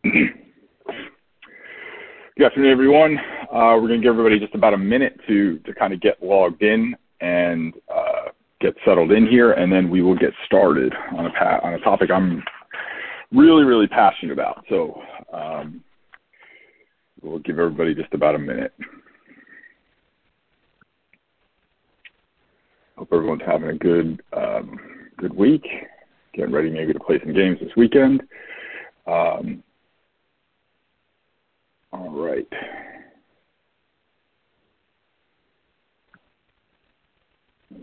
Good afternoon, everyone. Uh, we're going to give everybody just about a minute to, to kind of get logged in and uh, get settled in here, and then we will get started on a, pa- on a topic I'm really, really passionate about. So um, we'll give everybody just about a minute. Hope everyone's having a good um, good week. Getting ready maybe to play some games this weekend. All right.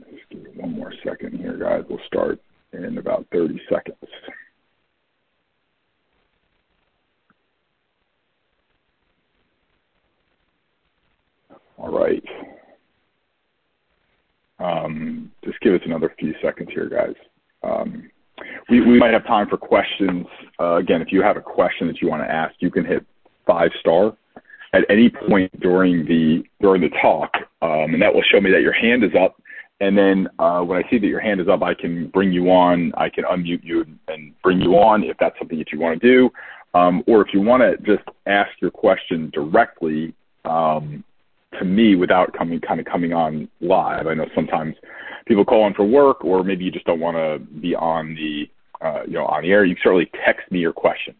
Just give me one more second here, guys. We'll start in about 30 seconds. All right. Um, just give us another few seconds here, guys. Um, we, we might have time for questions. Uh, again, if you have a question that you want to ask, you can hit five star at any point during the during the talk, um, and that will show me that your hand is up. And then uh, when I see that your hand is up, I can bring you on. I can unmute you and bring you on if that's something that you want to do. Um, or if you want to just ask your question directly um, to me without coming kind of coming on live. I know sometimes people call in for work, or maybe you just don't want to be on the uh, you know on the air. You can certainly text me your question.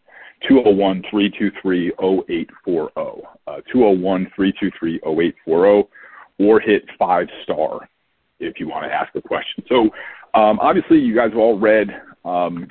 201-323-0840, uh, 201-323-0840, or hit five star if you want to ask a question. So um, obviously you guys have all read, um,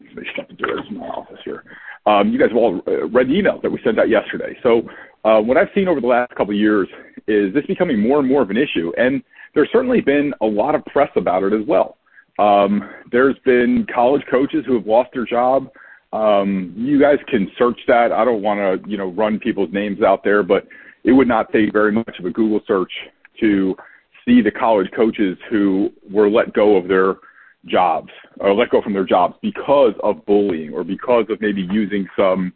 me shut the doors in my office here. Um, you guys have all uh, read the emails that we sent out yesterday. So uh, what I've seen over the last couple of years is this becoming more and more of an issue, and there's certainly been a lot of press about it as well. Um, there's been college coaches who have lost their job. Um, you guys can search that. I don't want to, you know, run people's names out there, but it would not take very much of a Google search to see the college coaches who were let go of their jobs or let go from their jobs because of bullying or because of maybe using some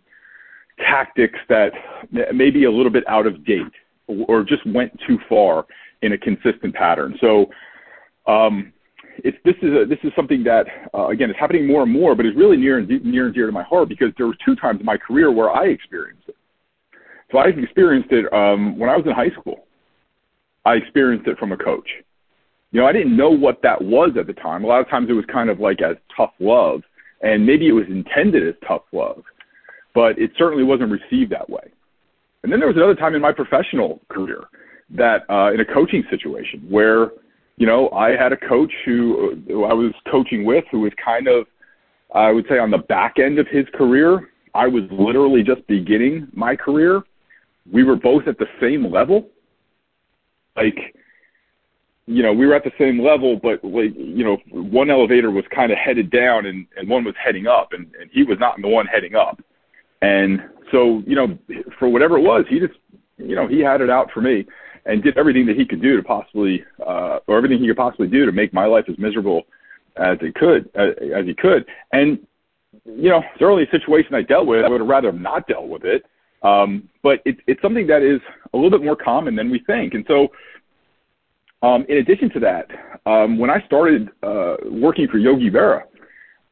tactics that may be a little bit out of date or just went too far in a consistent pattern. So, um, it's this is a, this is something that uh, again is happening more and more, but is really near and de- near and dear to my heart because there were two times in my career where I experienced it. So I experienced it um, when I was in high school. I experienced it from a coach. You know, I didn't know what that was at the time. A lot of times it was kind of like as tough love, and maybe it was intended as tough love, but it certainly wasn't received that way. And then there was another time in my professional career that uh, in a coaching situation where you know, I had a coach who, who I was coaching with who was kind of, I would say, on the back end of his career. I was literally just beginning my career. We were both at the same level. Like, you know, we were at the same level, but like, you know, one elevator was kind of headed down and, and one was heading up and, and he was not in the one heading up. And so, you know, for whatever it was, he just, you know, he had it out for me and did everything that he could do to possibly, uh, or everything he could possibly do to make my life as miserable as it could, as, as he could. And, you know, certainly a situation I dealt with, I would have rather not dealt with it. Um, but it, it's something that is a little bit more common than we think. And so, um, in addition to that, um, when I started uh, working for Yogi Berra,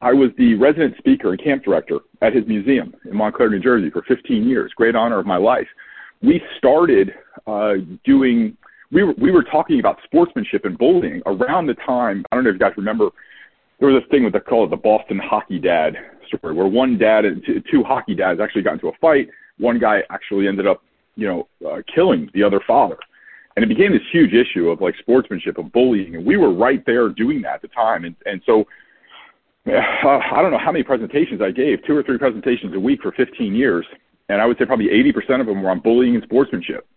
I was the resident speaker and camp director at his museum in Montclair, New Jersey for 15 years. Great honor of my life we started uh, doing we were we were talking about sportsmanship and bullying around the time I don't know if you guys remember there was this thing with the call it the Boston hockey dad story where one dad and two, two hockey dads actually got into a fight. One guy actually ended up you know uh, killing the other father. And it became this huge issue of like sportsmanship of bullying and we were right there doing that at the time. And and so uh, I don't know how many presentations I gave two or three presentations a week for 15 years and I would say probably 80% of them were on bullying and sportsmanship.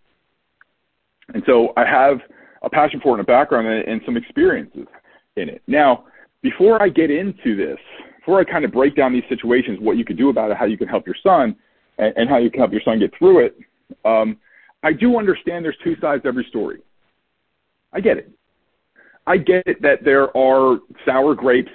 And so I have a passion for it and a background and, and some experiences in it. Now, before I get into this, before I kind of break down these situations, what you could do about it, how you can help your son, and, and how you can help your son get through it, um, I do understand there's two sides to every story. I get it. I get it that there are sour grapes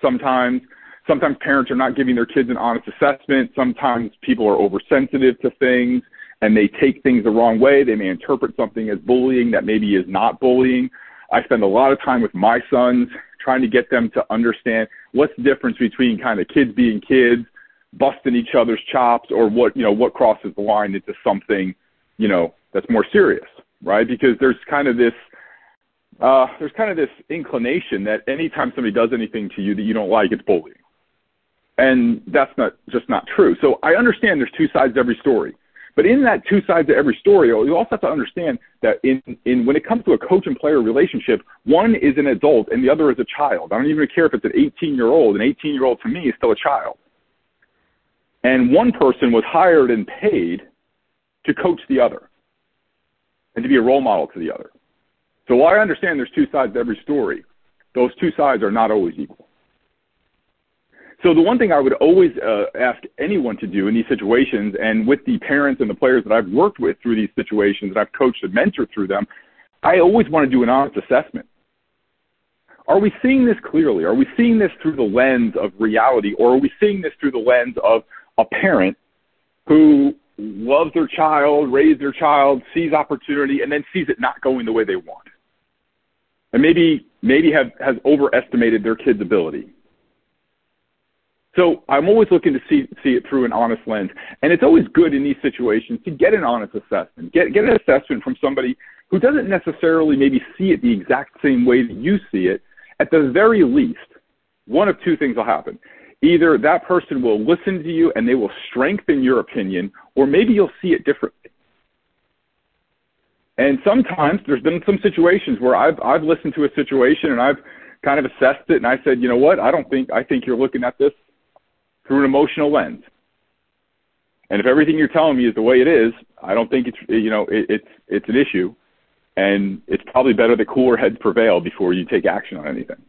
sometimes sometimes parents are not giving their kids an honest assessment. Sometimes people are oversensitive to things and they take things the wrong way. They may interpret something as bullying that maybe is not bullying. I spend a lot of time with my sons trying to get them to understand what's the difference between kind of kids being kids busting each other's chops or what you know what crosses the line into something you know that's more serious right because there's kind of this uh, there's kind of this inclination that anytime somebody does anything to you that you don't like it's bullying and that's not just not true. So i understand there's two sides to every story. But in that two sides to every story you also have to understand that in, in when it comes to a coach and player relationship one is an adult and the other is a child. I don't even care if it's an 18 year old an 18 year old to me is still a child. And one person was hired and paid to coach the other and to be a role model to the other. So while I understand there's two sides to every story, those two sides are not always equal. So the one thing I would always uh, ask anyone to do in these situations, and with the parents and the players that I've worked with through these situations, that I've coached and mentored through them, I always want to do an honest assessment. Are we seeing this clearly? Are we seeing this through the lens of reality, or are we seeing this through the lens of a parent who loves their child, raised their child, sees opportunity, and then sees it not going the way they want. And maybe maybe have has overestimated their kid's ability. So I'm always looking to see see it through an honest lens. And it's always good in these situations to get an honest assessment. Get get an assessment from somebody who doesn't necessarily maybe see it the exact same way that you see it. At the very least, one of two things will happen either that person will listen to you and they will strengthen your opinion, or maybe you'll see it differently. And sometimes there's been some situations where I've I've listened to a situation and I've kind of assessed it and I said, you know what, I don't think I think you're looking at this through an emotional lens. And if everything you're telling me is the way it is, I don't think it's you know it, it's it's an issue, and it's probably better that cooler heads prevail before you take action on anything.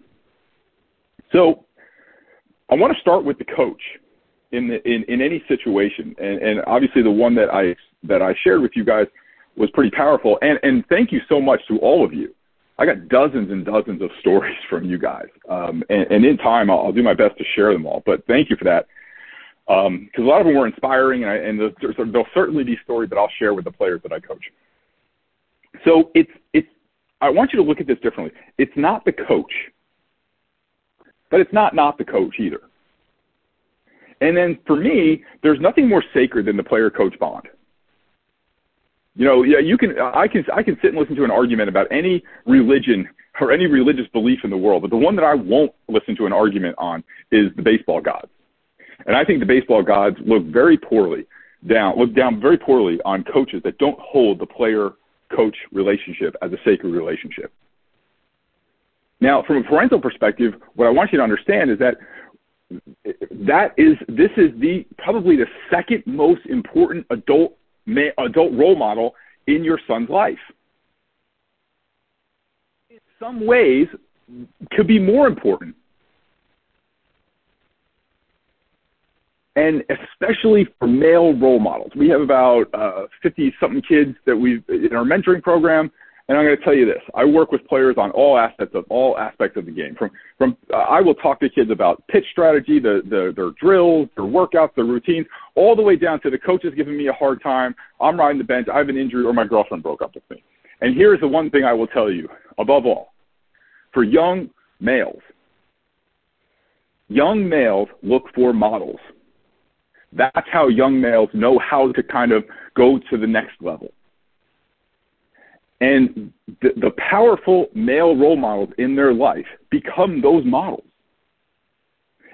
So I want to start with the coach in the, in, in any situation, and, and obviously the one that I that I shared with you guys was pretty powerful. And and thank you so much to all of you. I got dozens and dozens of stories from you guys, um, and, and in time I'll, I'll do my best to share them all. But thank you for that, because um, a lot of them were inspiring, and, I, and there's, there'll certainly be stories that I'll share with the players that I coach. So it's it's I want you to look at this differently. It's not the coach but it's not not the coach either. And then for me, there's nothing more sacred than the player coach bond. You know, yeah, you can I can I can sit and listen to an argument about any religion or any religious belief in the world, but the one that I won't listen to an argument on is the baseball gods. And I think the baseball gods look very poorly down look down very poorly on coaches that don't hold the player coach relationship as a sacred relationship. Now, from a parental perspective, what I want you to understand is that that is this is the probably the second most important adult adult role model in your son's life. In some ways, could be more important. and especially for male role models. We have about uh, 50 something kids that we've in our mentoring program and I'm going to tell you this: I work with players on all aspects of all aspects of the game. From from uh, I will talk to kids about pitch strategy, the, the their drills, their workouts, their routines, all the way down to the coach is giving me a hard time. I'm riding the bench. I have an injury, or my girlfriend broke up with me. And here's the one thing I will tell you: above all, for young males, young males look for models. That's how young males know how to kind of go to the next level and the, the powerful male role models in their life become those models.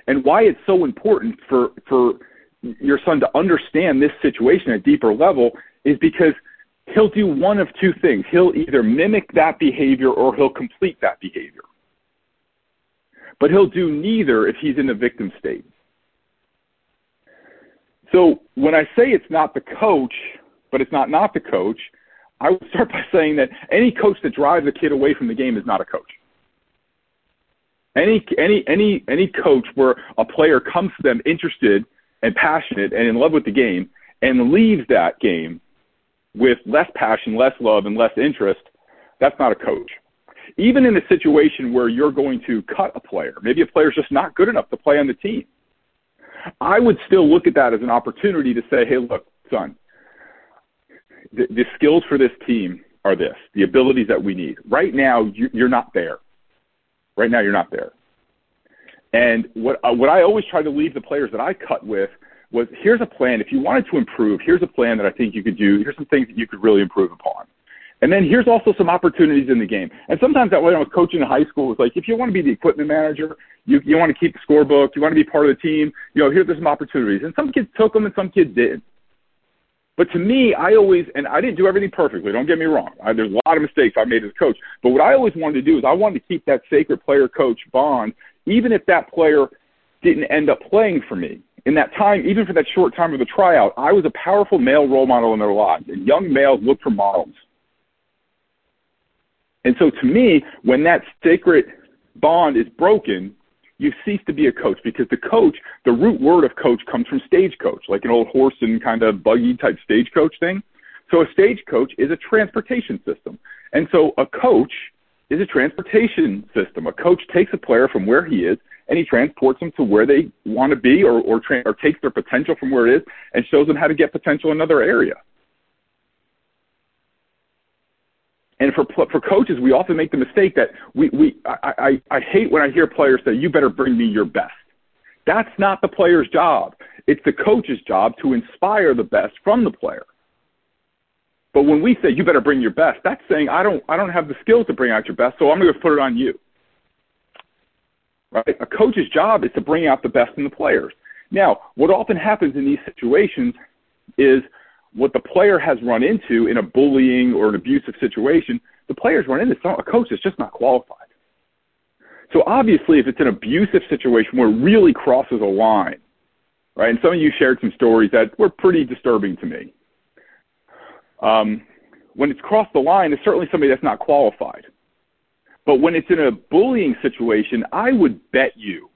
And why it's so important for, for your son to understand this situation at a deeper level is because he'll do one of two things. He'll either mimic that behavior or he'll complete that behavior. But he'll do neither if he's in a victim state. So when I say it's not the coach, but it's not not the coach, I would start by saying that any coach that drives a kid away from the game is not a coach. Any any any any coach where a player comes to them interested and passionate and in love with the game and leaves that game with less passion, less love, and less interest, that's not a coach. Even in a situation where you're going to cut a player, maybe a player's just not good enough to play on the team, I would still look at that as an opportunity to say, hey, look, son, the, the skills for this team are this: the abilities that we need. Right now, you, you're not there. Right now, you're not there. And what uh, what I always try to leave the players that I cut with was here's a plan. If you wanted to improve, here's a plan that I think you could do. Here's some things that you could really improve upon. And then here's also some opportunities in the game. And sometimes that when I was coaching in high school, was like, if you want to be the equipment manager, you, you want to keep the scorebook, you want to be part of the team, you know, here's some opportunities. And some kids took them and some kids didn't. But to me, I always, and I didn't do everything perfectly, don't get me wrong. I, there's a lot of mistakes I made as a coach. But what I always wanted to do is I wanted to keep that sacred player coach bond, even if that player didn't end up playing for me. In that time, even for that short time of the tryout, I was a powerful male role model in their lives. And young males look for models. And so to me, when that sacred bond is broken, you cease to be a coach because the coach, the root word of coach comes from stagecoach, like an old horse and kind of buggy type stagecoach thing. So a stagecoach is a transportation system. And so a coach is a transportation system. A coach takes a player from where he is and he transports them to where they want to be or, or, tra- or takes their potential from where it is and shows them how to get potential in another area. And for for coaches, we often make the mistake that we we I, I I hate when I hear players say, "You better bring me your best." That's not the player's job. It's the coach's job to inspire the best from the player. But when we say you better bring your best, that's saying I don't I don't have the skills to bring out your best, so I'm going to put it on you. Right? A coach's job is to bring out the best in the players. Now, what often happens in these situations is what the player has run into in a bullying or an abusive situation, the players run into a coach that's just not qualified. So obviously, if it's an abusive situation where it really crosses a line, right? And some of you shared some stories that were pretty disturbing to me. Um, when it's crossed the line, it's certainly somebody that's not qualified. But when it's in a bullying situation, I would bet you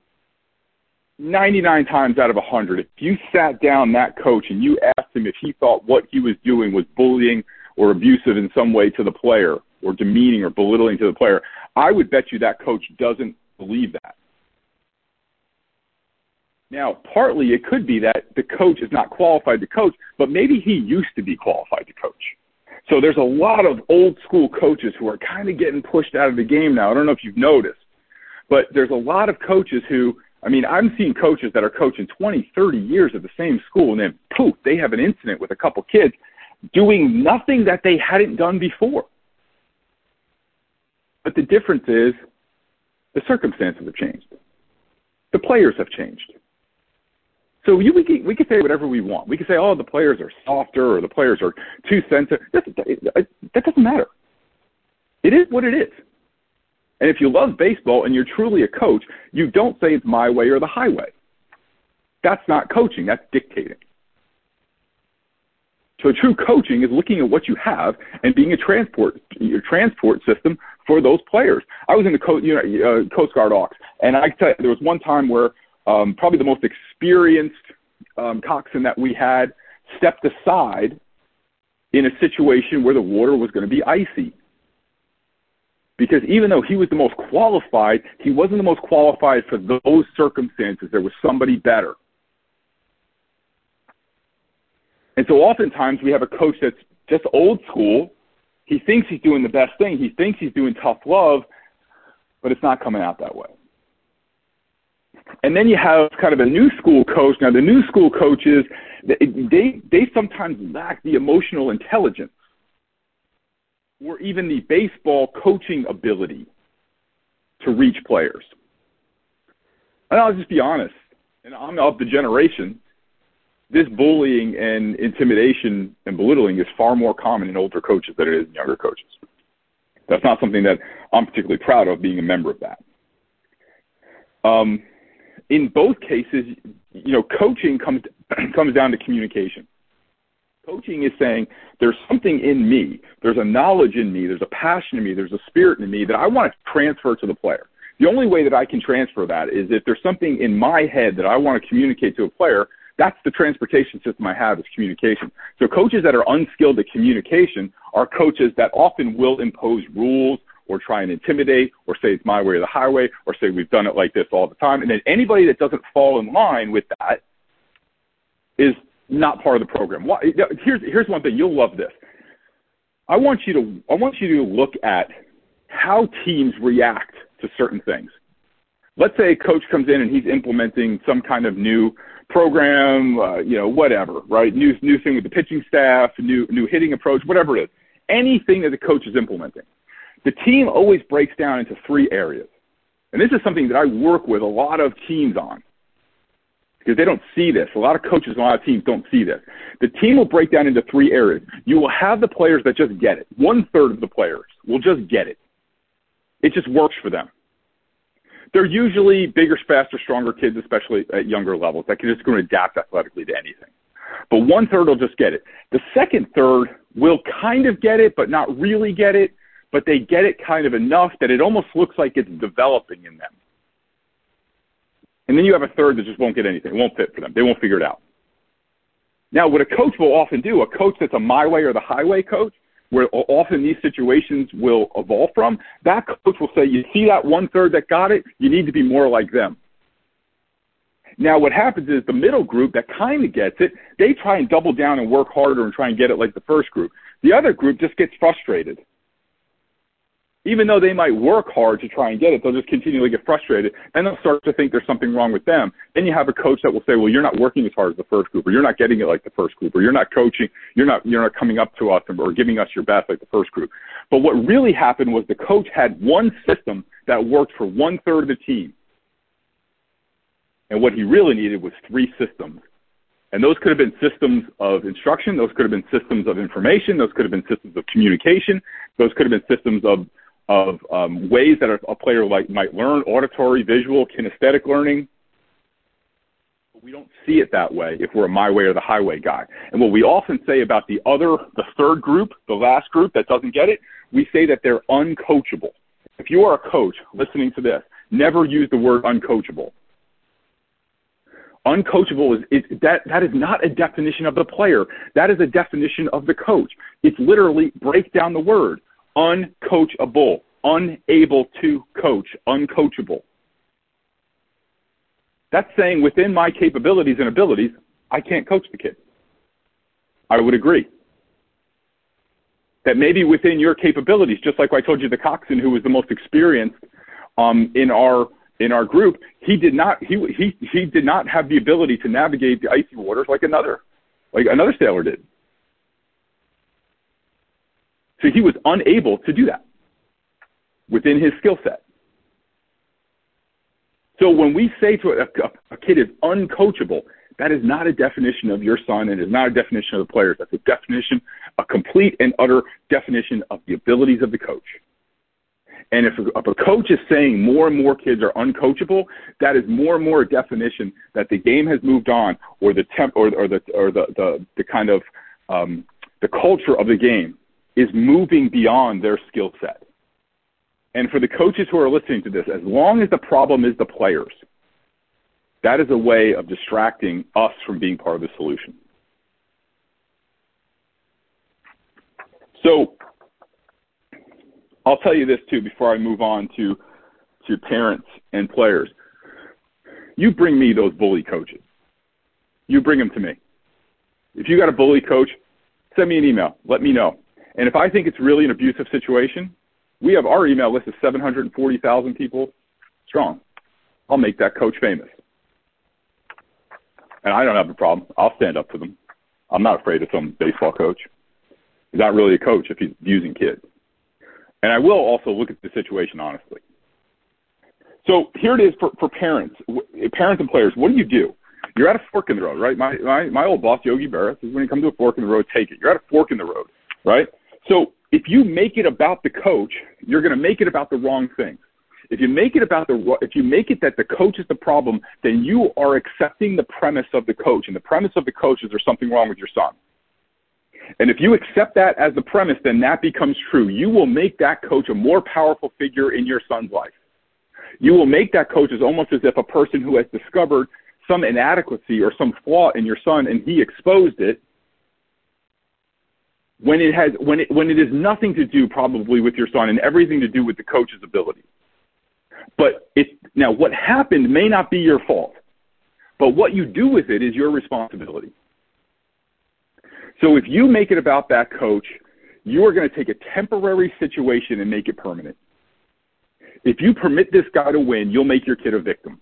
99 times out of 100, if you sat down that coach and you asked him if he thought what he was doing was bullying or abusive in some way to the player or demeaning or belittling to the player, I would bet you that coach doesn't believe that. Now, partly it could be that the coach is not qualified to coach, but maybe he used to be qualified to coach. So there's a lot of old school coaches who are kind of getting pushed out of the game now. I don't know if you've noticed, but there's a lot of coaches who I mean, I'm seeing coaches that are coaching 20, 30 years at the same school, and then poof, they have an incident with a couple kids doing nothing that they hadn't done before. But the difference is the circumstances have changed. The players have changed. So you, we, can, we can say whatever we want. We can say, oh, the players are softer or the players are too sensitive. That, that, that doesn't matter. It is what it is. And if you love baseball and you're truly a coach, you don't say it's my way or the highway. That's not coaching, that's dictating. So true coaching is looking at what you have and being a transport your transport system for those players. I was in the Co- you know, uh, Coast Guard Aux, and I tell you, there was one time where um, probably the most experienced um, coxswain that we had stepped aside in a situation where the water was going to be icy because even though he was the most qualified, he wasn't the most qualified for those circumstances. There was somebody better. And so oftentimes we have a coach that's just old school. He thinks he's doing the best thing. He thinks he's doing tough love, but it's not coming out that way. And then you have kind of a new school coach. Now the new school coaches, they they sometimes lack the emotional intelligence or even the baseball coaching ability to reach players. And I'll just be honest, and I'm of the generation, this bullying and intimidation and belittling is far more common in older coaches than it is in younger coaches. That's not something that I'm particularly proud of being a member of that. Um, in both cases, you know, coaching comes comes down to communication. Coaching is saying there's something in me, there's a knowledge in me, there's a passion in me, there's a spirit in me that I want to transfer to the player. The only way that I can transfer that is if there's something in my head that I want to communicate to a player. That's the transportation system I have is communication. So coaches that are unskilled at communication are coaches that often will impose rules or try and intimidate or say it's my way or the highway or say we've done it like this all the time. And then anybody that doesn't fall in line with that is not part of the program. Here's here's one thing you'll love this. I want you to I want you to look at how teams react to certain things. Let's say a coach comes in and he's implementing some kind of new program, uh, you know, whatever, right? New new thing with the pitching staff, new new hitting approach, whatever it is. Anything that the coach is implementing. The team always breaks down into three areas. And this is something that I work with a lot of teams on because they don't see this. A lot of coaches and a lot of teams don't see this. The team will break down into three areas. You will have the players that just get it. One third of the players will just get it. It just works for them. They're usually bigger, faster, stronger kids, especially at younger levels, that can just going to adapt athletically to anything. But one third will just get it. The second third will kind of get it, but not really get it. But they get it kind of enough that it almost looks like it's developing in them. And then you have a third that just won't get anything. It won't fit for them. They won't figure it out. Now, what a coach will often do, a coach that's a my way or the highway coach, where often these situations will evolve from, that coach will say, you see that one third that got it, you need to be more like them. Now, what happens is the middle group that kind of gets it, they try and double down and work harder and try and get it like the first group. The other group just gets frustrated even though they might work hard to try and get it, they'll just continually get frustrated. Then they'll start to think there's something wrong with them. Then you have a coach that will say, well, you're not working as hard as the first group, or you're not getting it like the first group, or you're not coaching, you're not, you're not coming up to us or giving us your best like the first group. But what really happened was the coach had one system that worked for one third of the team. And what he really needed was three systems. And those could have been systems of instruction. Those could have been systems of information. Those could have been systems of communication. Those could have been systems of of um, ways that a, a player like might learn auditory, visual, kinesthetic learning. We don't see it that way if we're a my way or the highway guy. And what we often say about the other, the third group, the last group that doesn't get it, we say that they're uncoachable. If you are a coach listening to this, never use the word uncoachable. Uncoachable is it, that that is not a definition of the player. That is a definition of the coach. It's literally break down the word uncoachable, unable to coach, uncoachable. That's saying within my capabilities and abilities, I can't coach the kid. I would agree. That maybe within your capabilities, just like I told you, the coxswain who was the most experienced um, in our in our group, he did not he he he did not have the ability to navigate the icy waters like another like another sailor did. So he was unable to do that within his skill set. So when we say to a, a, kid is uncoachable, that is not a definition of your son and is not a definition of the players. That's a definition, a complete and utter definition of the abilities of the coach. And if a, if a coach is saying more and more kids are uncoachable, that is more and more a definition that the game has moved on, or the temp, or, or the or the, the the kind of um, the culture of the game is moving beyond their skill set. And for the coaches who are listening to this, as long as the problem is the players, that is a way of distracting us from being part of the solution. So I'll tell you this too before I move on to to parents and players. You bring me those bully coaches. You bring them to me. If you got a bully coach, send me an email. Let me know. And if I think it's really an abusive situation, we have our email list of 740,000 people strong. I'll make that coach famous. And I don't have a problem. I'll stand up for them. I'm not afraid of some baseball coach. He's not really a coach if he's abusing kids. And I will also look at the situation honestly. So here it is for, for parents, parents and players. What do you do? You're at a fork in the road, right? My, my, my old boss, Yogi Berra, says when you come to a fork in the road, take it. You're at a fork in the road, right? So if you make it about the coach, you're going to make it about the wrong things. If you make it about the if you make it that the coach is the problem, then you are accepting the premise of the coach, and the premise of the coach is there's something wrong with your son. And if you accept that as the premise, then that becomes true. You will make that coach a more powerful figure in your son's life. You will make that coach as almost as if a person who has discovered some inadequacy or some flaw in your son and he exposed it when it has when it when it is nothing to do probably with your son and everything to do with the coach's ability. But it now what happened may not be your fault, but what you do with it is your responsibility. So if you make it about that coach, you are going to take a temporary situation and make it permanent. If you permit this guy to win, you'll make your kid a victim.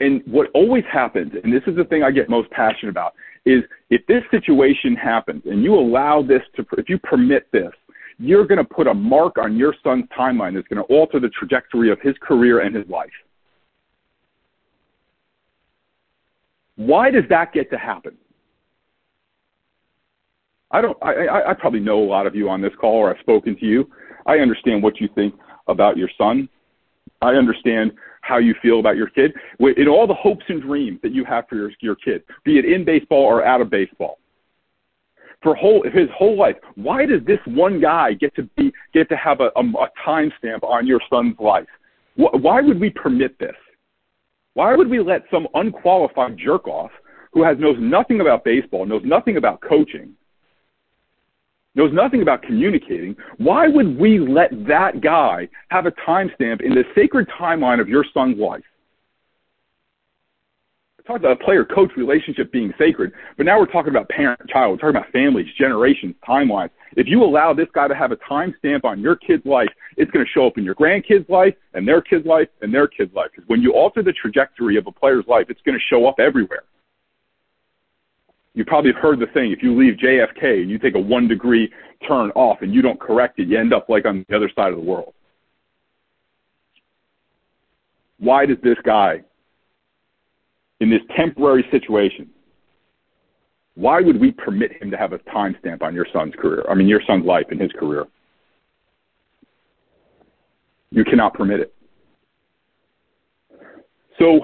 and what always happens, and this is the thing I get most passionate about, is if this situation happens and you allow this to, if you permit this, you're going to put a mark on your son's timeline that's going to alter the trajectory of his career and his life. Why does that get to happen? I don't. I, I, I probably know a lot of you on this call, or I've spoken to you. I understand what you think about your son. I understand how you feel about your kid. In all the hopes and dreams that you have for your your kid, be it in baseball or out of baseball, for whole his whole life. Why does this one guy get to be get to have a, a, a timestamp on your son's life? Why would we permit this? Why would we let some unqualified jerk off who has knows nothing about baseball, knows nothing about coaching, knows nothing about communicating, why would we let that guy have a timestamp in the sacred timeline of your son's life? talked about a player coach relationship being sacred, but now we're talking about parent child. We're talking about families, generations, timelines. If you allow this guy to have a timestamp on your kid's life, it's going to show up in your grandkid's life and their kid's life and their kid's life. Because when you alter the trajectory of a player's life, it's going to show up everywhere. You probably have heard the thing if you leave JFK and you take a one degree turn off and you don't correct it, you end up like on the other side of the world. Why does this guy in this temporary situation, why would we permit him to have a timestamp on your son's career? I mean, your son's life and his career. You cannot permit it. So,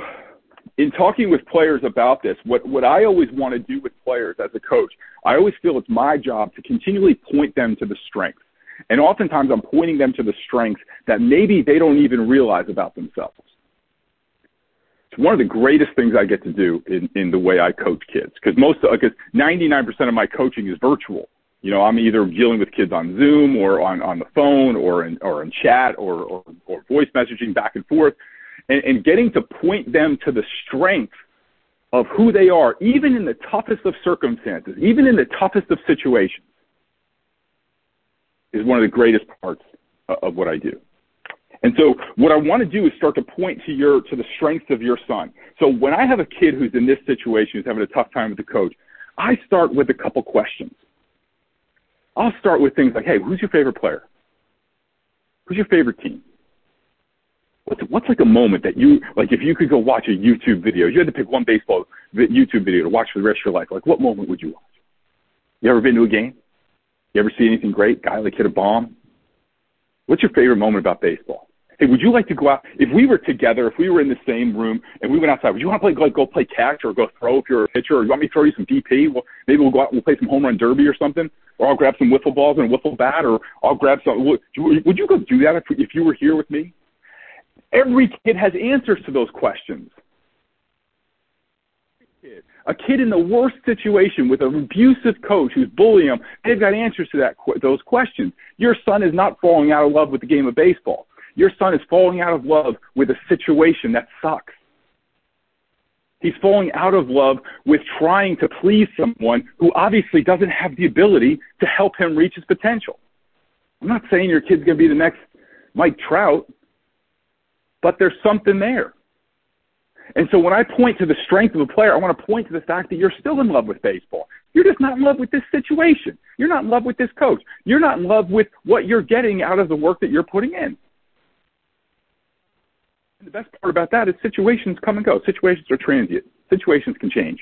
in talking with players about this, what, what I always want to do with players as a coach, I always feel it's my job to continually point them to the strengths. And oftentimes I'm pointing them to the strengths that maybe they don't even realize about themselves it's one of the greatest things I get to do in, in the way I coach kids because most because 99% of my coaching is virtual. You know, I'm either dealing with kids on Zoom or on, on the phone or in or in chat or, or, or voice messaging back and forth, and, and getting to point them to the strength of who they are, even in the toughest of circumstances, even in the toughest of situations, is one of the greatest parts of what I do. And so what I want to do is start to point to your to the strengths of your son. So when I have a kid who's in this situation, who's having a tough time with the coach, I start with a couple questions. I'll start with things like, hey, who's your favorite player? Who's your favorite team? What's what's like a moment that you like if you could go watch a YouTube video, you had to pick one baseball YouTube video to watch for the rest of your life. Like what moment would you watch? You ever been to a game? You ever see anything great? Guy like hit a bomb? What's your favorite moment about baseball? hey, would you like to go out? If we were together, if we were in the same room and we went outside, would you want to play, like, go play catch or go throw if you're a pitcher? Or you want me to throw you some BP? Well, maybe we'll go out and we'll play some home run derby or something. Or I'll grab some wiffle balls and a wiffle bat, or I'll grab some. Would you, would you go do that if, if you were here with me? Every kid has answers to those questions. A kid in the worst situation with an abusive coach who's bullying them, they've got answers to that those questions. Your son is not falling out of love with the game of baseball. Your son is falling out of love with a situation that sucks. He's falling out of love with trying to please someone who obviously doesn't have the ability to help him reach his potential. I'm not saying your kid's going to be the next Mike Trout, but there's something there. And so when I point to the strength of a player, I want to point to the fact that you're still in love with baseball. You're just not in love with this situation. You're not in love with this coach. You're not in love with what you're getting out of the work that you're putting in. And the best part about that is situations come and go. Situations are transient. Situations can change.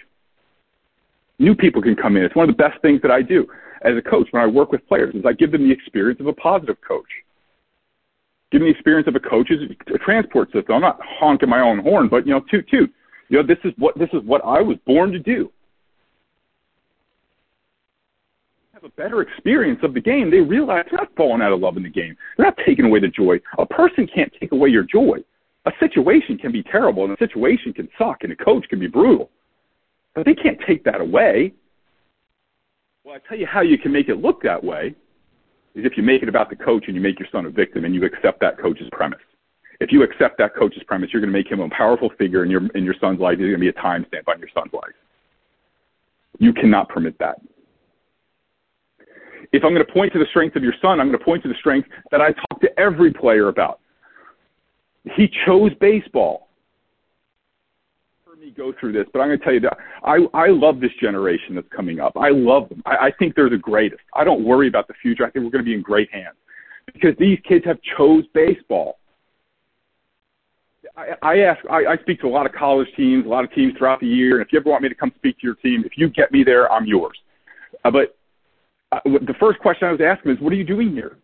New people can come in. It's one of the best things that I do as a coach when I work with players is I give them the experience of a positive coach. Give them the experience of a coach is a transport system. I'm not honking my own horn, but you know, toot toot. You know, this is what this is what I was born to do. Have a better experience of the game. They realize they're not falling out of love in the game. They're not taking away the joy. A person can't take away your joy a situation can be terrible and a situation can suck and a coach can be brutal. But they can't take that away. Well, I tell you how you can make it look that way is if you make it about the coach and you make your son a victim and you accept that coach's premise. If you accept that coach's premise, you're going to make him a powerful figure in your in your son's life. He's going to be a timestamp on your son's life. You cannot permit that. If I'm going to point to the strength of your son, I'm going to point to the strength that I talk to every player about. He chose baseball. Go through this, but I'm going to tell you that I, I love this generation that's coming up. I love them. I, I think they're the greatest. I don't worry about the future. I think we're going to be in great hands because these kids have chose baseball. I, I ask, I, I speak to a lot of college teams, a lot of teams throughout the year, and if you ever want me to come speak to your team, if you get me there, I'm yours. Uh, but uh, the first question I was asking is, what are you doing here?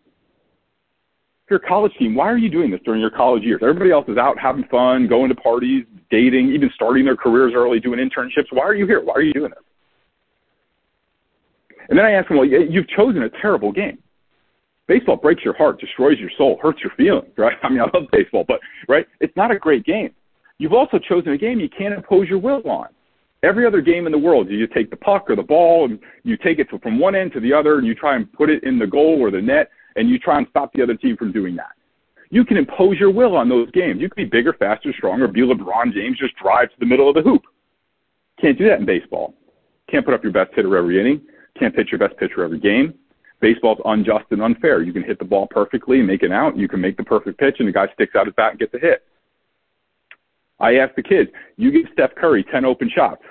A college team, why are you doing this during your college years? Everybody else is out having fun, going to parties, dating, even starting their careers early, doing internships. Why are you here? Why are you doing this? And then I ask them, well, you've chosen a terrible game baseball breaks your heart, destroys your soul, hurts your feelings, right? I mean, I love baseball, but right, it's not a great game. You've also chosen a game you can't impose your will on. Every other game in the world, you take the puck or the ball and you take it from one end to the other and you try and put it in the goal or the net and you try and stop the other team from doing that. You can impose your will on those games. You can be bigger, faster, stronger, be LeBron James, just drive to the middle of the hoop. Can't do that in baseball. Can't put up your best hitter every inning. Can't pitch your best pitcher every game baseball's unjust and unfair. You can hit the ball perfectly and make an out. You can make the perfect pitch, and the guy sticks out his bat and gets a hit. I asked the kids, you give Steph Curry 10 open shots.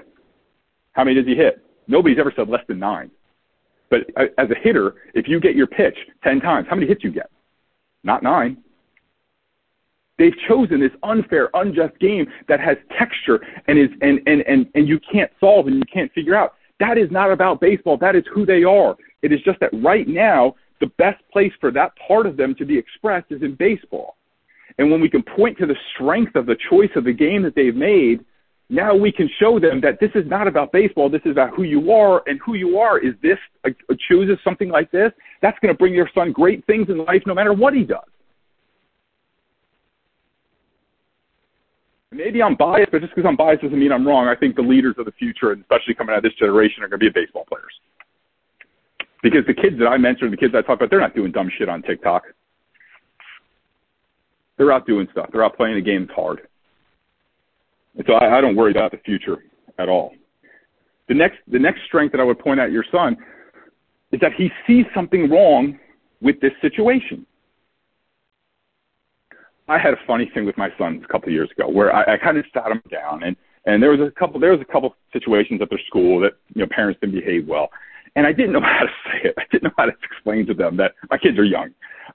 How many does he hit? Nobody's ever said less than nine. But uh, as a hitter, if you get your pitch 10 times, how many hits you get? Not nine. They've chosen this unfair, unjust game that has texture and is and, and, and, and you can't solve and you can't figure out. That is not about baseball. That is who they are. It is just that right now, the best place for that part of them to be expressed is in baseball. And when we can point to the strength of the choice of the game that they've made, now we can show them that this is not about baseball. This is about who you are, and who you are is this a chooses something like this. That's going to bring your son great things in life, no matter what he does. Maybe I'm biased, but just because I'm biased doesn't mean I'm wrong. I think the leaders of the future, and especially coming out of this generation, are going to be baseball players. Because the kids that I mentioned, the kids I talk about, they're not doing dumb shit on TikTok. They're out doing stuff. They're out playing the game hard. So I, I don't worry about the future at all. The next, the next strength that I would point out your son is that he sees something wrong with this situation. I had a funny thing with my son a couple of years ago where I, I kind of sat him down and and there was a couple there was a couple situations at their school that you know parents didn't behave well and I didn't know how to say it. I didn't know how to explain to them that my kids are young.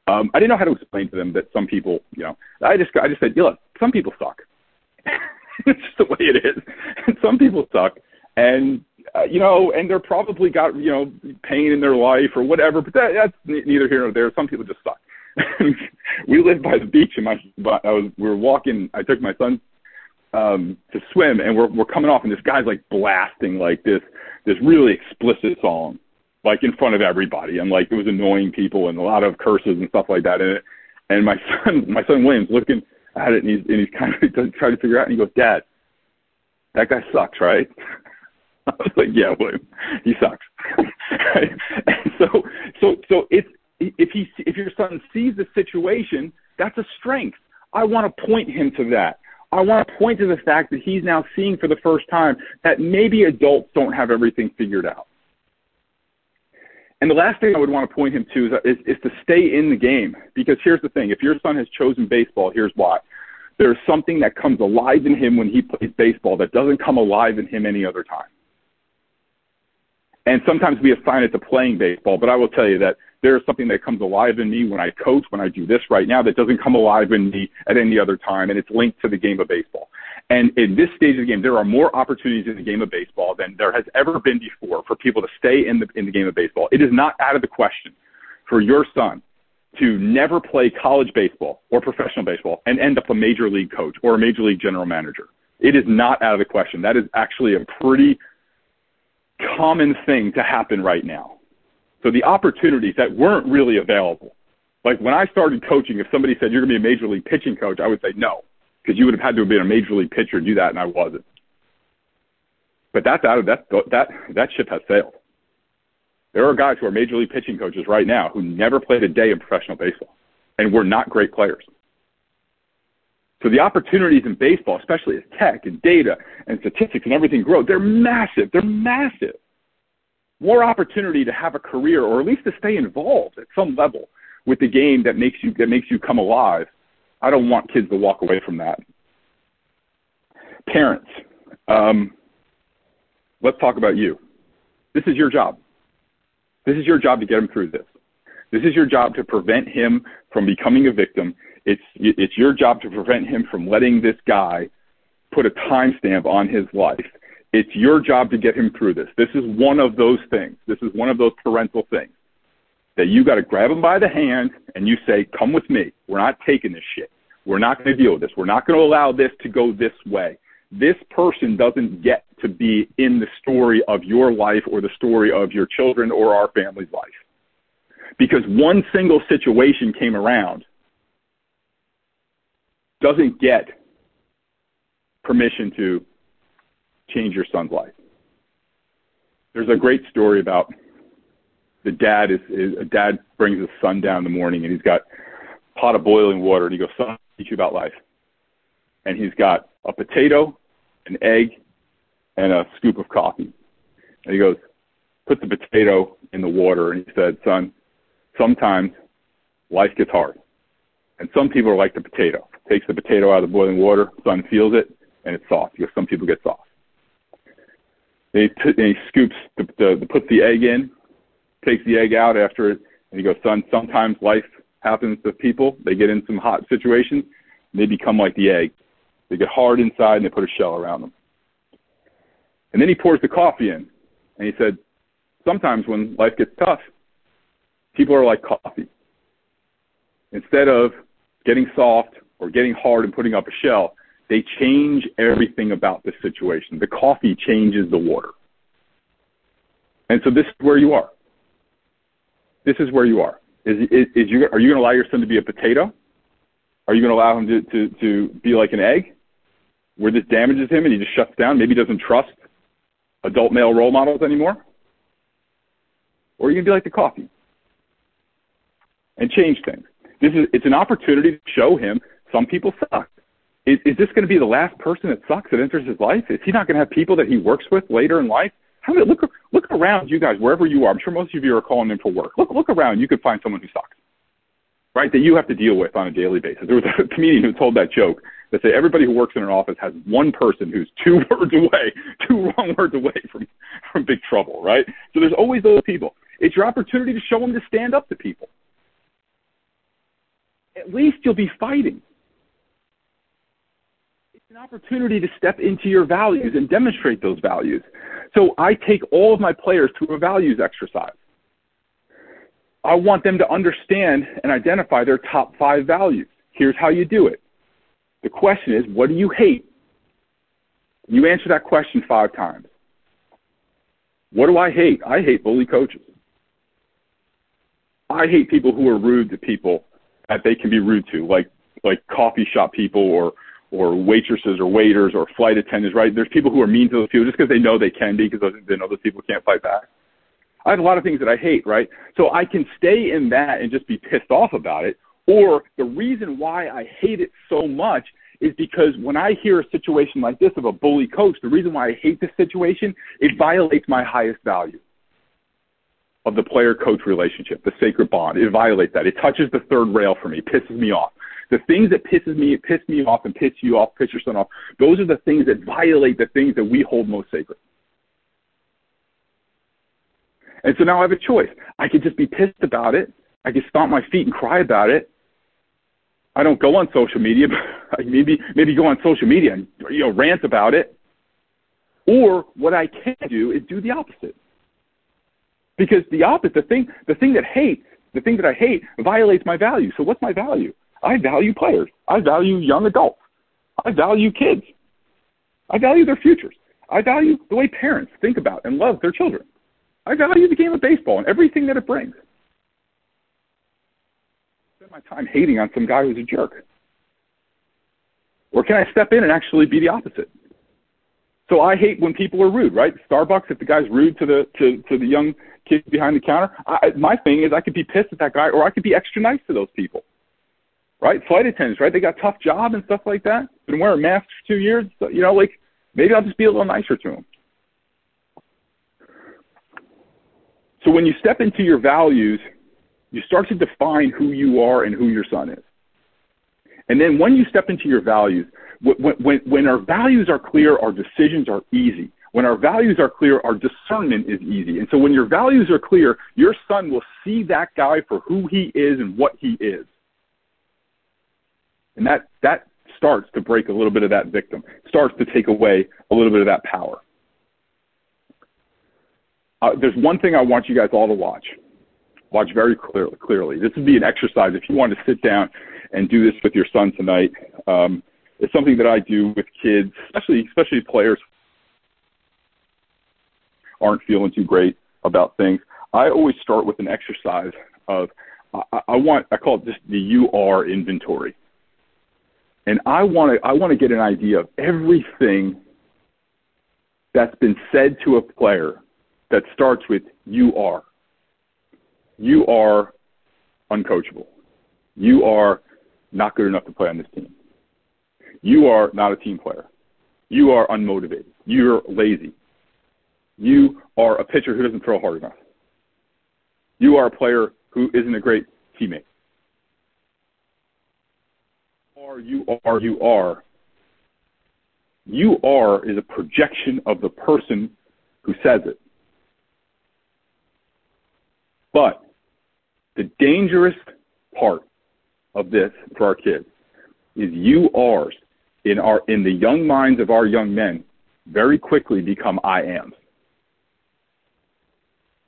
Um, I didn't know how to explain to them that some people, you know, I just I just said, know, some people suck. it's just the way it is. And some people suck, and uh, you know, and they're probably got you know pain in their life or whatever. But that, that's neither here nor there. Some people just suck. we live by the beach, and my I was we were walking. I took my son um to swim and we're we're coming off and this guy's like blasting like this this really explicit song like in front of everybody and like it was annoying people and a lot of curses and stuff like that in it and my son my son William's looking at it and he's and he's kind of trying to figure out and he goes dad that guy sucks right? I was like yeah William he sucks. So so so it's if he if your son sees the situation that's a strength. I want to point him to that. I want to point to the fact that he's now seeing for the first time that maybe adults don't have everything figured out. And the last thing I would want to point him to is, is, is to stay in the game. Because here's the thing if your son has chosen baseball, here's why. There's something that comes alive in him when he plays baseball that doesn't come alive in him any other time. And sometimes we assign it to playing baseball, but I will tell you that there is something that comes alive in me when I coach, when I do this right now, that doesn't come alive in me at any other time, and it's linked to the game of baseball. And in this stage of the game, there are more opportunities in the game of baseball than there has ever been before for people to stay in the in the game of baseball. It is not out of the question for your son to never play college baseball or professional baseball and end up a major league coach or a major league general manager. It is not out of the question. That is actually a pretty common thing to happen right now. So the opportunities that weren't really available. Like when I started coaching, if somebody said you're going to be a major league pitching coach, I would say no, because you would have had to have been a major league pitcher to do that, and I wasn't. But that's out of that that that ship has sailed. There are guys who are major league pitching coaches right now who never played a day in professional baseball, and were not great players. So the opportunities in baseball, especially as tech and data and statistics and everything grow, they're massive. They're massive more opportunity to have a career or at least to stay involved at some level with the game that makes you that makes you come alive. I don't want kids to walk away from that. Parents, um, let's talk about you. This is your job. This is your job to get him through this. This is your job to prevent him from becoming a victim. It's it's your job to prevent him from letting this guy put a timestamp on his life. It's your job to get him through this. This is one of those things. This is one of those parental things that you got to grab him by the hand and you say, "Come with me. We're not taking this shit. We're not going to deal with this. We're not going to allow this to go this way." This person doesn't get to be in the story of your life or the story of your children or our family's life. Because one single situation came around doesn't get permission to change your son's life. There's a great story about the dad is, is a dad brings his son down in the morning and he's got a pot of boiling water and he goes, son, I'll teach you about life. And he's got a potato, an egg, and a scoop of coffee. And he goes, put the potato in the water and he said, son, sometimes life gets hard. And some people are like the potato. Takes the potato out of the boiling water, son feels it, and it's soft because some people get soft. Then he, t- and he scoops the, the, the puts the egg in, takes the egg out after it, and he goes, son, sometimes life happens to people. They get in some hot situations, and they become like the egg. They get hard inside, and they put a shell around them. And then he pours the coffee in, and he said, sometimes when life gets tough, people are like coffee. Instead of getting soft or getting hard and putting up a shell, they change everything about the situation. The coffee changes the water. And so this is where you are. This is where you are. Is, is, is you, are you going to allow your son to be a potato? Are you going to allow him to, to, to be like an egg where this damages him and he just shuts down, maybe doesn't trust adult male role models anymore? Or are you going to be like the coffee and change things? This is, it's an opportunity to show him some people suck is, is this going to be the last person that sucks that enters his life? Is he not going to have people that he works with later in life? How many, look look around, you guys, wherever you are. I'm sure most of you are calling in for work. Look look around. You could find someone who sucks, right? That you have to deal with on a daily basis. There was a comedian who told that joke that said everybody who works in an office has one person who's two words away, two wrong words away from from big trouble, right? So there's always those people. It's your opportunity to show them to stand up to people. At least you'll be fighting an opportunity to step into your values and demonstrate those values. So I take all of my players through a values exercise. I want them to understand and identify their top five values. Here's how you do it. The question is, what do you hate? You answer that question five times. What do I hate? I hate bully coaches. I hate people who are rude to people that they can be rude to, like like coffee shop people or or waitresses or waiters or flight attendants, right? There's people who are mean to those people just because they know they can be because they know those people can't fight back. I have a lot of things that I hate, right? So I can stay in that and just be pissed off about it. Or the reason why I hate it so much is because when I hear a situation like this of a bully coach, the reason why I hate this situation, it violates my highest value of the player coach relationship, the sacred bond. It violates that. It touches the third rail for me, pisses me off. The things that pisses me, piss me off and piss you off, piss your son off, those are the things that violate the things that we hold most sacred. And so now I have a choice. I could just be pissed about it. I could stomp my feet and cry about it. I don't go on social media, but maybe maybe go on social media and you know rant about it. Or what I can do is do the opposite. Because the opposite, the thing, the thing that hates, the thing that I hate violates my value. So what's my value? I value players. I value young adults. I value kids. I value their futures. I value the way parents think about and love their children. I value the game of baseball and everything that it brings. I spend my time hating on some guy who's a jerk. Or can I step in and actually be the opposite? So I hate when people are rude, right? Starbucks, if the guy's rude to the to, to the young kid behind the counter, I, my thing is I could be pissed at that guy, or I could be extra nice to those people right? Flight attendants, right? They got tough job and stuff like that. Been wearing masks for two years. So, you know, like maybe I'll just be a little nicer to them. So when you step into your values, you start to define who you are and who your son is. And then when you step into your values, when, when, when our values are clear, our decisions are easy. When our values are clear, our discernment is easy. And so when your values are clear, your son will see that guy for who he is and what he is. And that, that starts to break a little bit of that victim, starts to take away a little bit of that power. Uh, there's one thing I want you guys all to watch. Watch very clearly. Clearly, this would be an exercise if you want to sit down and do this with your son tonight. Um, it's something that I do with kids, especially especially players aren't feeling too great about things. I always start with an exercise of I, I want I call it just the UR inventory, and I want to I want to get an idea of everything that's been said to a player that starts with you are. You are uncoachable. You are not good enough to play on this team. You are not a team player. You are unmotivated. You're lazy. You are a pitcher who doesn't throw hard enough. You are a player who isn't a great teammate. Are you are you are. You are is a projection of the person who says it. But the dangerous part of this for our kids is you are in our in the young minds of our young men very quickly become I ams.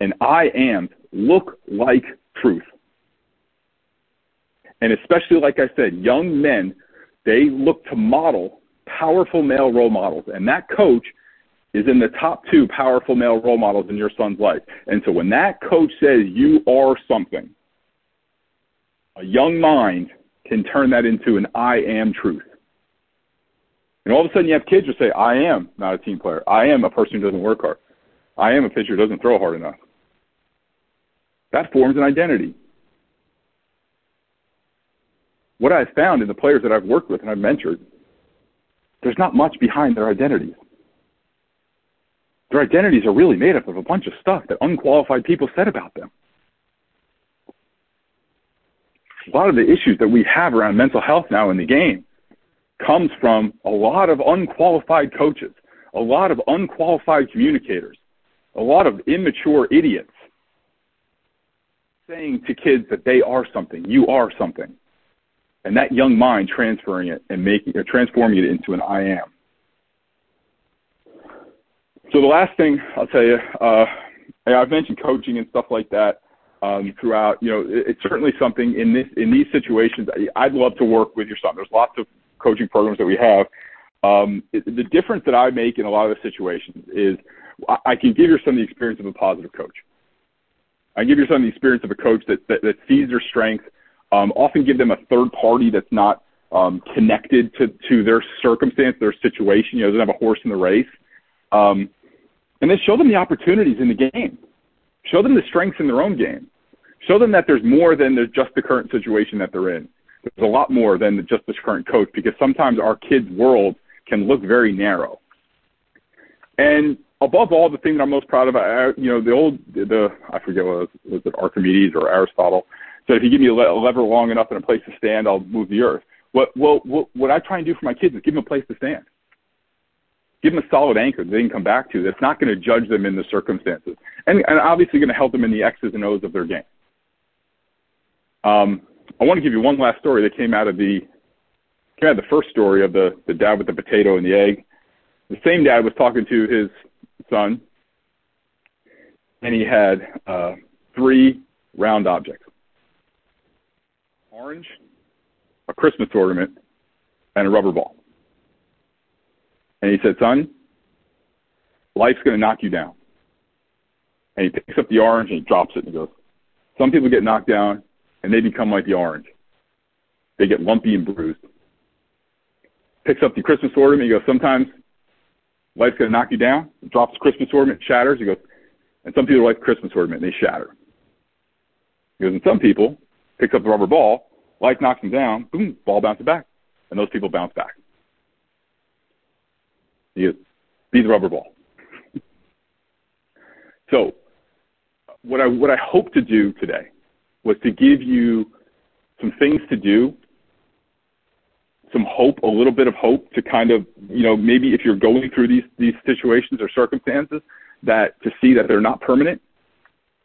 And I ams look like truth. And especially like I said, young men, they look to model powerful male role models. And that coach is in the top two powerful male role models in your son's life. And so when that coach says you are something, a young mind can turn that into an I am truth. And all of a sudden you have kids who say, I am not a team player. I am a person who doesn't work hard. I am a pitcher who doesn't throw hard enough. That forms an identity. What I've found in the players that I've worked with and I've mentored, there's not much behind their identities. Their identities are really made up of a bunch of stuff that unqualified people said about them. A lot of the issues that we have around mental health now in the game comes from a lot of unqualified coaches, a lot of unqualified communicators, a lot of immature idiots saying to kids that they are something, you are something. And that young mind transferring it and making or transforming it into an I am. So the last thing I'll tell you, uh, I've mentioned coaching and stuff like that um, throughout. You know, it, it's certainly something in this in these situations. I'd love to work with your son. There's lots of coaching programs that we have. Um, it, the difference that I make in a lot of the situations is I, I can give your son the experience of a positive coach. I give your son the experience of a coach that that, that sees their strength. Um, often give them a third party that's not um, connected to to their circumstance, their situation. You know, doesn't have a horse in the race. Um, and then show them the opportunities in the game. Show them the strengths in their own game. Show them that there's more than there's just the current situation that they're in. There's a lot more than just this current coach because sometimes our kids' world can look very narrow. And above all, the thing that I'm most proud of, you know, the old, the I forget what was, was it Archimedes or Aristotle said, if you give me a lever long enough and a place to stand, I'll move the earth. What, well, what, what I try and do for my kids is give them a place to stand give them a solid anchor that they can come back to that's not going to judge them in the circumstances and, and obviously going to help them in the X's and O's of their game. Um, I want to give you one last story that came out of the came out of the first story of the, the dad with the potato and the egg. The same dad was talking to his son, and he had uh, three round objects: orange, a Christmas ornament, and a rubber ball. And he said, Son, life's going to knock you down. And he picks up the orange and he drops it and he goes, Some people get knocked down and they become like the orange. They get lumpy and bruised. Picks up the Christmas ornament. And he goes, Sometimes life's going to knock you down. He drops the Christmas ornament, shatters. He goes, And some people like Christmas ornament and they shatter. He goes, And some people picks up the rubber ball, life knocks him down, boom, ball bounces back. And those people bounce back. You be the rubber ball. so, what I what I hope to do today was to give you some things to do some hope, a little bit of hope to kind of, you know, maybe if you're going through these these situations or circumstances, that to see that they're not permanent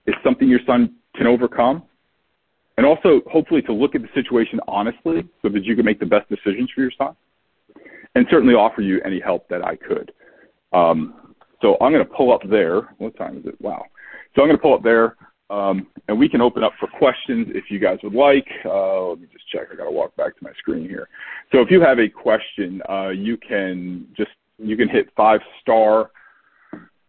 is something your son can overcome. And also, hopefully, to look at the situation honestly so that you can make the best decisions for your. And certainly offer you any help that I could. Um, so I'm going to pull up there. What time is it? Wow. So I'm going to pull up there. Um, and we can open up for questions if you guys would like. Uh, let me just check. I got to walk back to my screen here. So if you have a question, uh, you can just you can hit five star,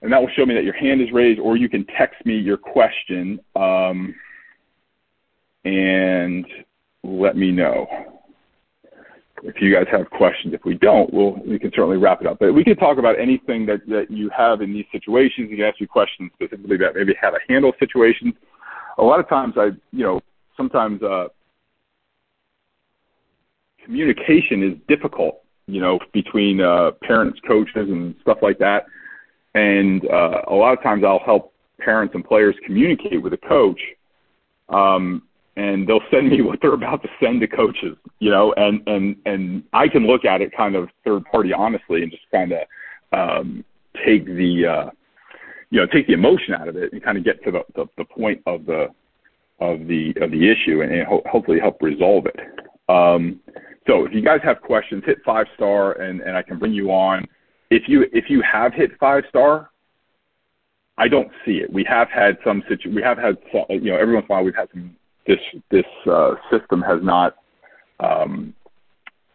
and that will show me that your hand is raised, or you can text me your question um, and let me know if you guys have questions. If we don't, we'll we can certainly wrap it up. But we can talk about anything that that you have in these situations. You can ask me questions specifically about maybe how to handle situations. A lot of times, I you know sometimes uh, communication is difficult. You know between uh, parents, coaches, and stuff like that. And uh, a lot of times, I'll help parents and players communicate with a coach. Um, and they'll send me what they're about to send to coaches, you know, and and and I can look at it kind of third party honestly and just kind of um, take the uh, you know take the emotion out of it and kind of get to the, the, the point of the of the of the issue and, and ho- hopefully help resolve it. Um, so if you guys have questions, hit five star and and I can bring you on. If you if you have hit five star, I don't see it. We have had some situ- we have had you know every once in a while we've had some this this uh, system has not um,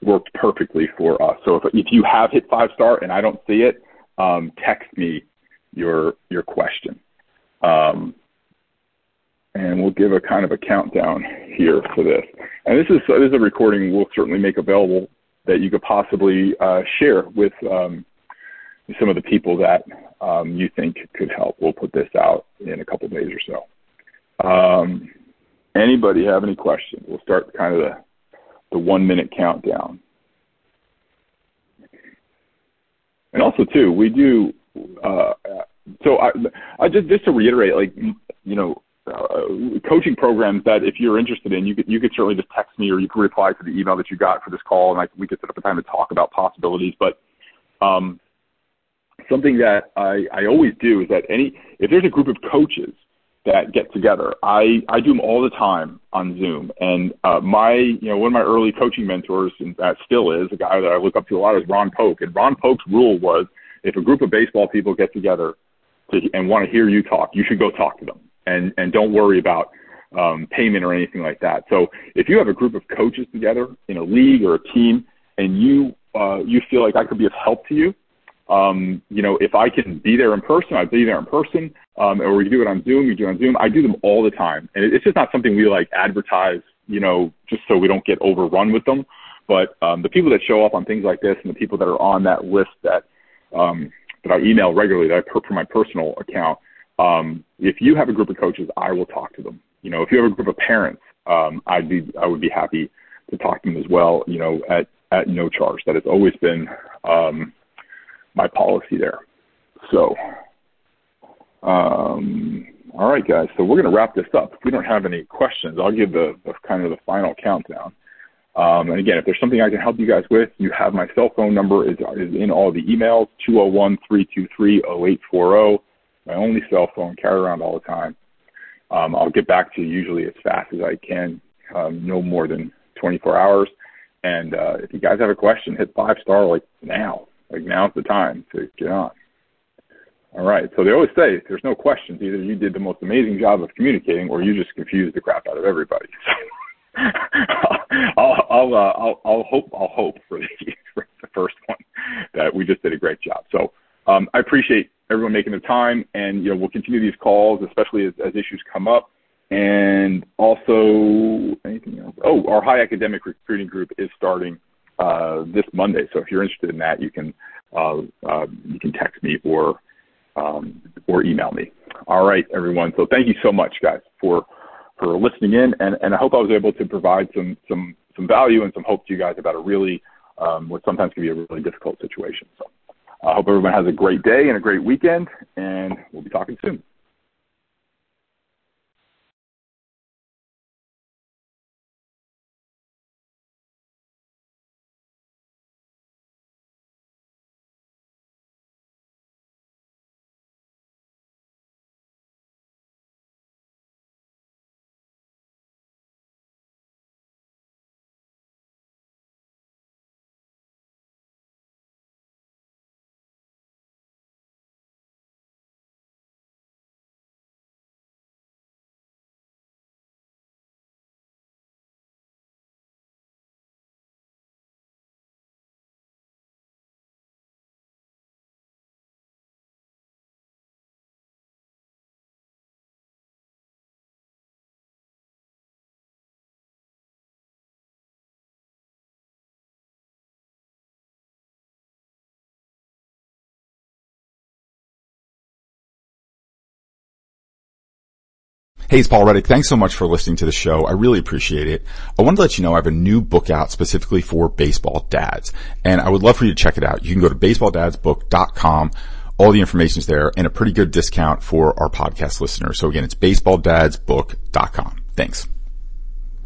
worked perfectly for us. So if if you have hit five star and I don't see it, um, text me your your question, um, and we'll give a kind of a countdown here for this. And this is this is a recording we'll certainly make available that you could possibly uh, share with um, some of the people that um, you think could help. We'll put this out in a couple days or so. Anybody have any questions? We'll start kind of the, the one minute countdown. And also too, we do. Uh, so I, I just just to reiterate, like you know, uh, coaching programs that if you're interested in, you could you could certainly just text me or you can reply to the email that you got for this call, and I, we could set up a time to talk about possibilities. But um, something that I, I always do is that any if there's a group of coaches that get together. I, I do them all the time on Zoom. And uh, my, you know, one of my early coaching mentors, and that still is, a guy that I look up to a lot is Ron Polk. And Ron Polk's rule was if a group of baseball people get together to, and want to hear you talk, you should go talk to them. And, and don't worry about um, payment or anything like that. So if you have a group of coaches together in a league or a team and you, uh, you feel like I could be of help to you, um, you know, if I can be there in person, I'd be there in person um, or we do it on Zoom. We do it on Zoom. I do them all the time, and it's just not something we like advertise, you know, just so we don't get overrun with them. But um, the people that show up on things like this, and the people that are on that list that um, that I email regularly, that I put for my personal account, um, if you have a group of coaches, I will talk to them. You know, if you have a group of parents, um, I'd be I would be happy to talk to them as well. You know, at at no charge. That has always been um, my policy there. So um, all right, guys. So we're going to wrap this up. If we don't have any questions, I'll give the, the kind of the final countdown. Um, and again, if there's something I can help you guys with, you have my cell phone number is, is in all the emails, 201-323-0840. My only cell phone, carry around all the time. Um, I'll get back to you usually as fast as I can, um, no more than 24 hours. And uh, if you guys have a question, hit five star like now. Like now's the time to get on. All right. So they always say there's no questions. Either you did the most amazing job of communicating, or you just confused the crap out of everybody. I'll I'll, uh, I'll I'll hope I'll hope for the, for the first one that we just did a great job. So um, I appreciate everyone making the time, and you know we'll continue these calls, especially as, as issues come up. And also anything else? Oh, our high academic recruiting group is starting uh, this Monday. So if you're interested in that, you can uh, uh, you can text me or um, or email me. All right, everyone. So thank you so much, guys, for for listening in, and, and I hope I was able to provide some some some value and some hope to you guys about a really um, what sometimes can be a really difficult situation. So I hope everyone has a great day and a great weekend, and we'll be talking soon. Hey, it's Paul Reddick. Thanks so much for listening to the show. I really appreciate it. I wanted to let you know I have a new book out specifically for baseball dads, and I would love for you to check it out. You can go to baseballdadsbook.com. All the information is there and a pretty good discount for our podcast listeners. So again, it's baseballdadsbook.com. Thanks.